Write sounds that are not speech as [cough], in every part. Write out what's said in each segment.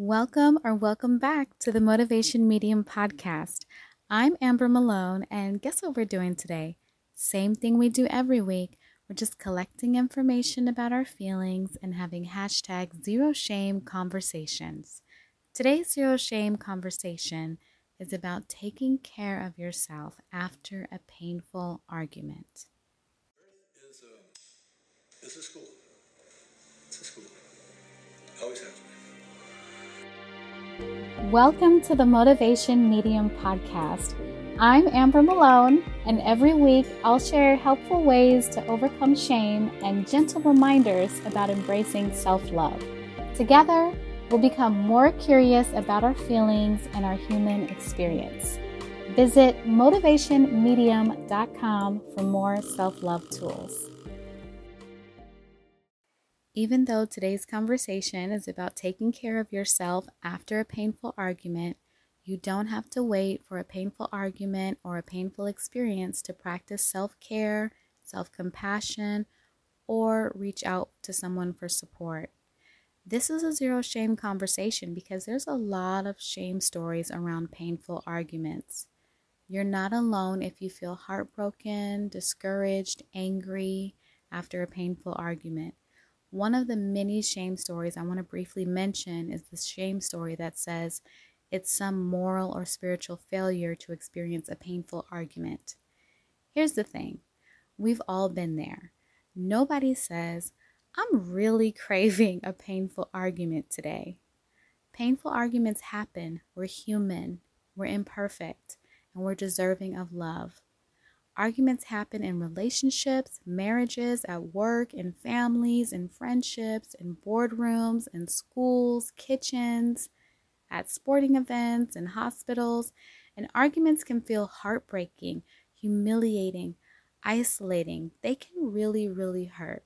Welcome or welcome back to the Motivation Medium podcast. I'm Amber Malone, and guess what we're doing today? Same thing we do every week. We're just collecting information about our feelings and having hashtag zero shame conversations. Today's zero shame conversation is about taking care of yourself after a painful argument. Uh, is a school. It's a school. Always has. Welcome to the Motivation Medium podcast. I'm Amber Malone, and every week I'll share helpful ways to overcome shame and gentle reminders about embracing self love. Together, we'll become more curious about our feelings and our human experience. Visit motivationmedium.com for more self love tools. Even though today's conversation is about taking care of yourself after a painful argument, you don't have to wait for a painful argument or a painful experience to practice self care, self compassion, or reach out to someone for support. This is a zero shame conversation because there's a lot of shame stories around painful arguments. You're not alone if you feel heartbroken, discouraged, angry after a painful argument. One of the many shame stories I want to briefly mention is the shame story that says it's some moral or spiritual failure to experience a painful argument. Here's the thing we've all been there. Nobody says, I'm really [laughs] craving a painful argument today. Painful arguments happen. We're human, we're imperfect, and we're deserving of love. Arguments happen in relationships, marriages, at work, in families, in friendships, in boardrooms, in schools, kitchens, at sporting events, in hospitals. And arguments can feel heartbreaking, humiliating, isolating. They can really, really hurt.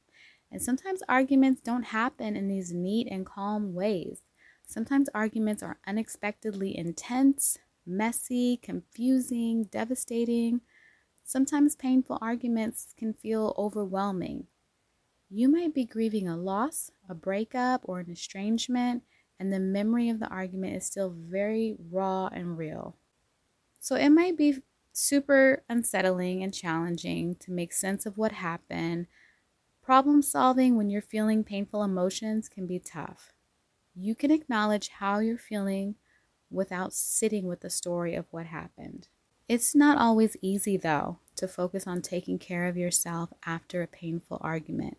And sometimes arguments don't happen in these neat and calm ways. Sometimes arguments are unexpectedly intense, messy, confusing, devastating. Sometimes painful arguments can feel overwhelming. You might be grieving a loss, a breakup, or an estrangement, and the memory of the argument is still very raw and real. So it might be super unsettling and challenging to make sense of what happened. Problem solving when you're feeling painful emotions can be tough. You can acknowledge how you're feeling without sitting with the story of what happened. It's not always easy, though, to focus on taking care of yourself after a painful argument.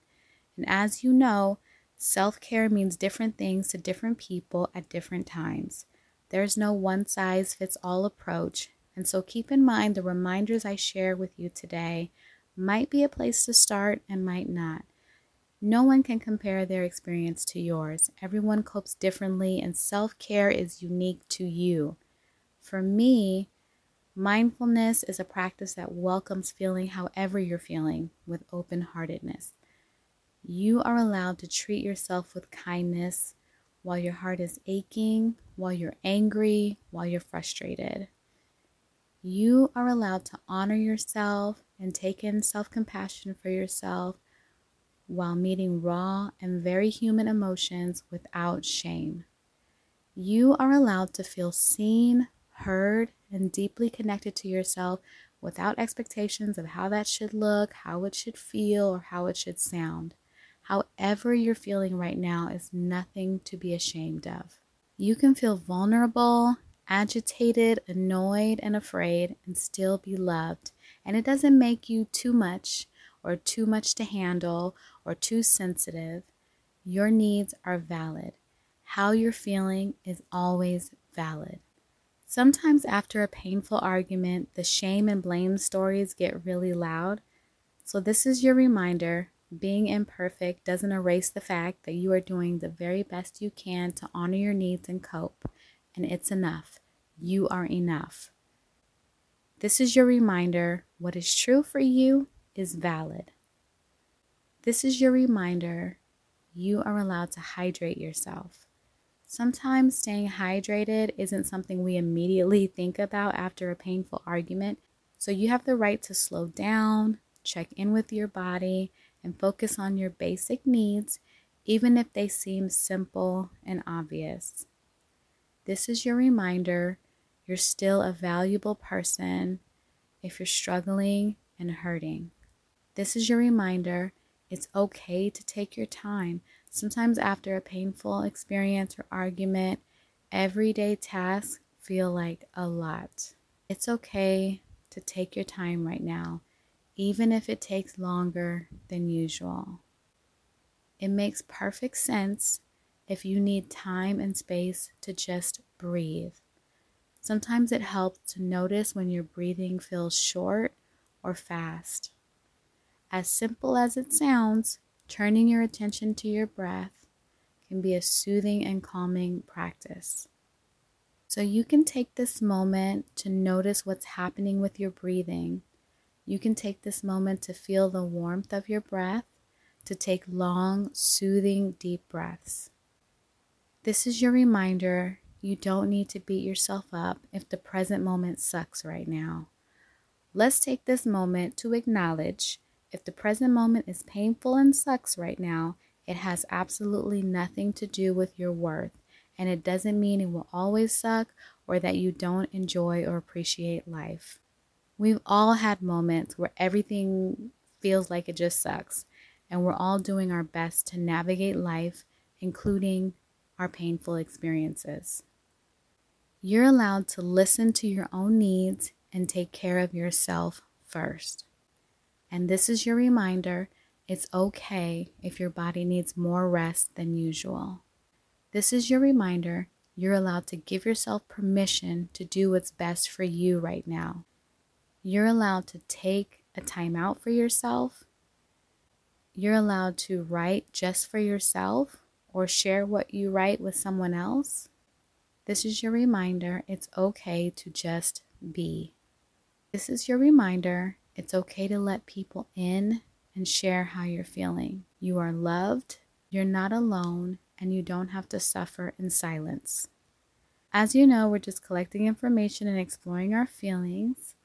And as you know, self care means different things to different people at different times. There's no one size fits all approach, and so keep in mind the reminders I share with you today might be a place to start and might not. No one can compare their experience to yours. Everyone copes differently, and self care is unique to you. For me, Mindfulness is a practice that welcomes feeling however you're feeling with open heartedness. You are allowed to treat yourself with kindness while your heart is aching, while you're angry, while you're frustrated. You are allowed to honor yourself and take in self compassion for yourself while meeting raw and very human emotions without shame. You are allowed to feel seen, heard, and deeply connected to yourself without expectations of how that should look, how it should feel, or how it should sound. However, you're feeling right now is nothing to be ashamed of. You can feel vulnerable, agitated, annoyed, and afraid, and still be loved. And it doesn't make you too much, or too much to handle, or too sensitive. Your needs are valid. How you're feeling is always valid. Sometimes, after a painful argument, the shame and blame stories get really loud. So, this is your reminder being imperfect doesn't erase the fact that you are doing the very best you can to honor your needs and cope, and it's enough. You are enough. This is your reminder what is true for you is valid. This is your reminder you are allowed to hydrate yourself. Sometimes staying hydrated isn't something we immediately [laughs] think about after a painful argument, so you have the right to slow down, check in with your body, and focus on your basic needs, even if they seem simple and obvious. This is your reminder you're still a valuable person if you're struggling and hurting. This is your reminder it's okay to take your time. Sometimes, after a painful experience or argument, everyday tasks feel like a lot. It's okay to take your time right now, even if it takes longer than usual. It makes perfect sense if you need time and space to just breathe. Sometimes it helps to notice when your breathing feels short or fast. As simple as it sounds, turning your attention to your breath can be a soothing and calming practice. So you can take this moment to notice what's happening with your breathing. You can take this moment to feel the warmth of your breath, to take long, soothing, deep breaths. This is your reminder you don't need to beat yourself up if the present moment sucks right now. Let's take this moment to acknowledge if the present moment is painful and sucks right now, it has absolutely nothing to do with your worth. And it doesn't mean it will always suck or that you don't enjoy or appreciate life. We've all had moments where everything feels like it just sucks, and we're all doing our best to navigate life, including our painful experiences. You're allowed to listen to your own needs and take care of yourself first. And this is your reminder it's okay if your body needs more rest than usual. This is your reminder you're allowed to give yourself permission to do what's best for you right now. You're allowed to take a time out for yourself. You're allowed to write just for yourself or share what you write with someone else. This is your reminder it's okay to just be. This is your reminder it's okay to let people in and share how you're feeling. You are loved, you're not alone, and you don't have to suffer in silence. As you know, we're just collecting information and exploring our feelings.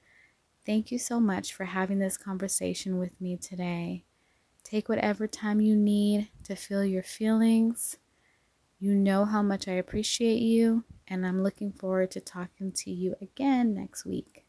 Thank you so much for having this conversation with me today. Take whatever time you need to feel your feelings. You know how much I appreciate you, and I'm looking forward to talking to you again next week.